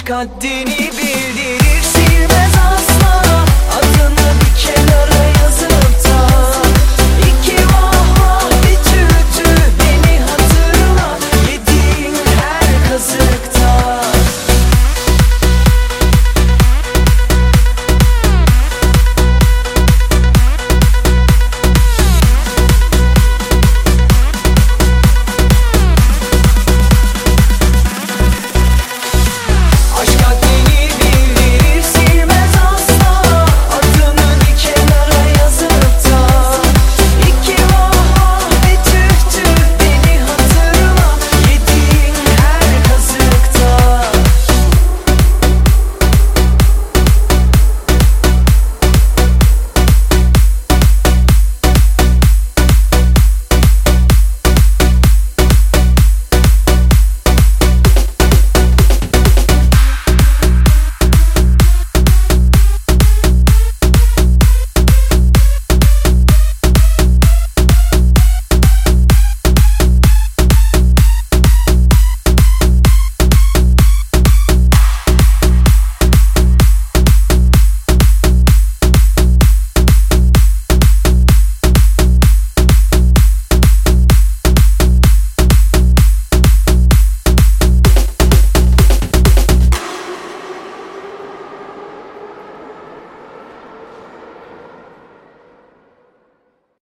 Aşk haddini bildirir silmez asla Adını bir kere.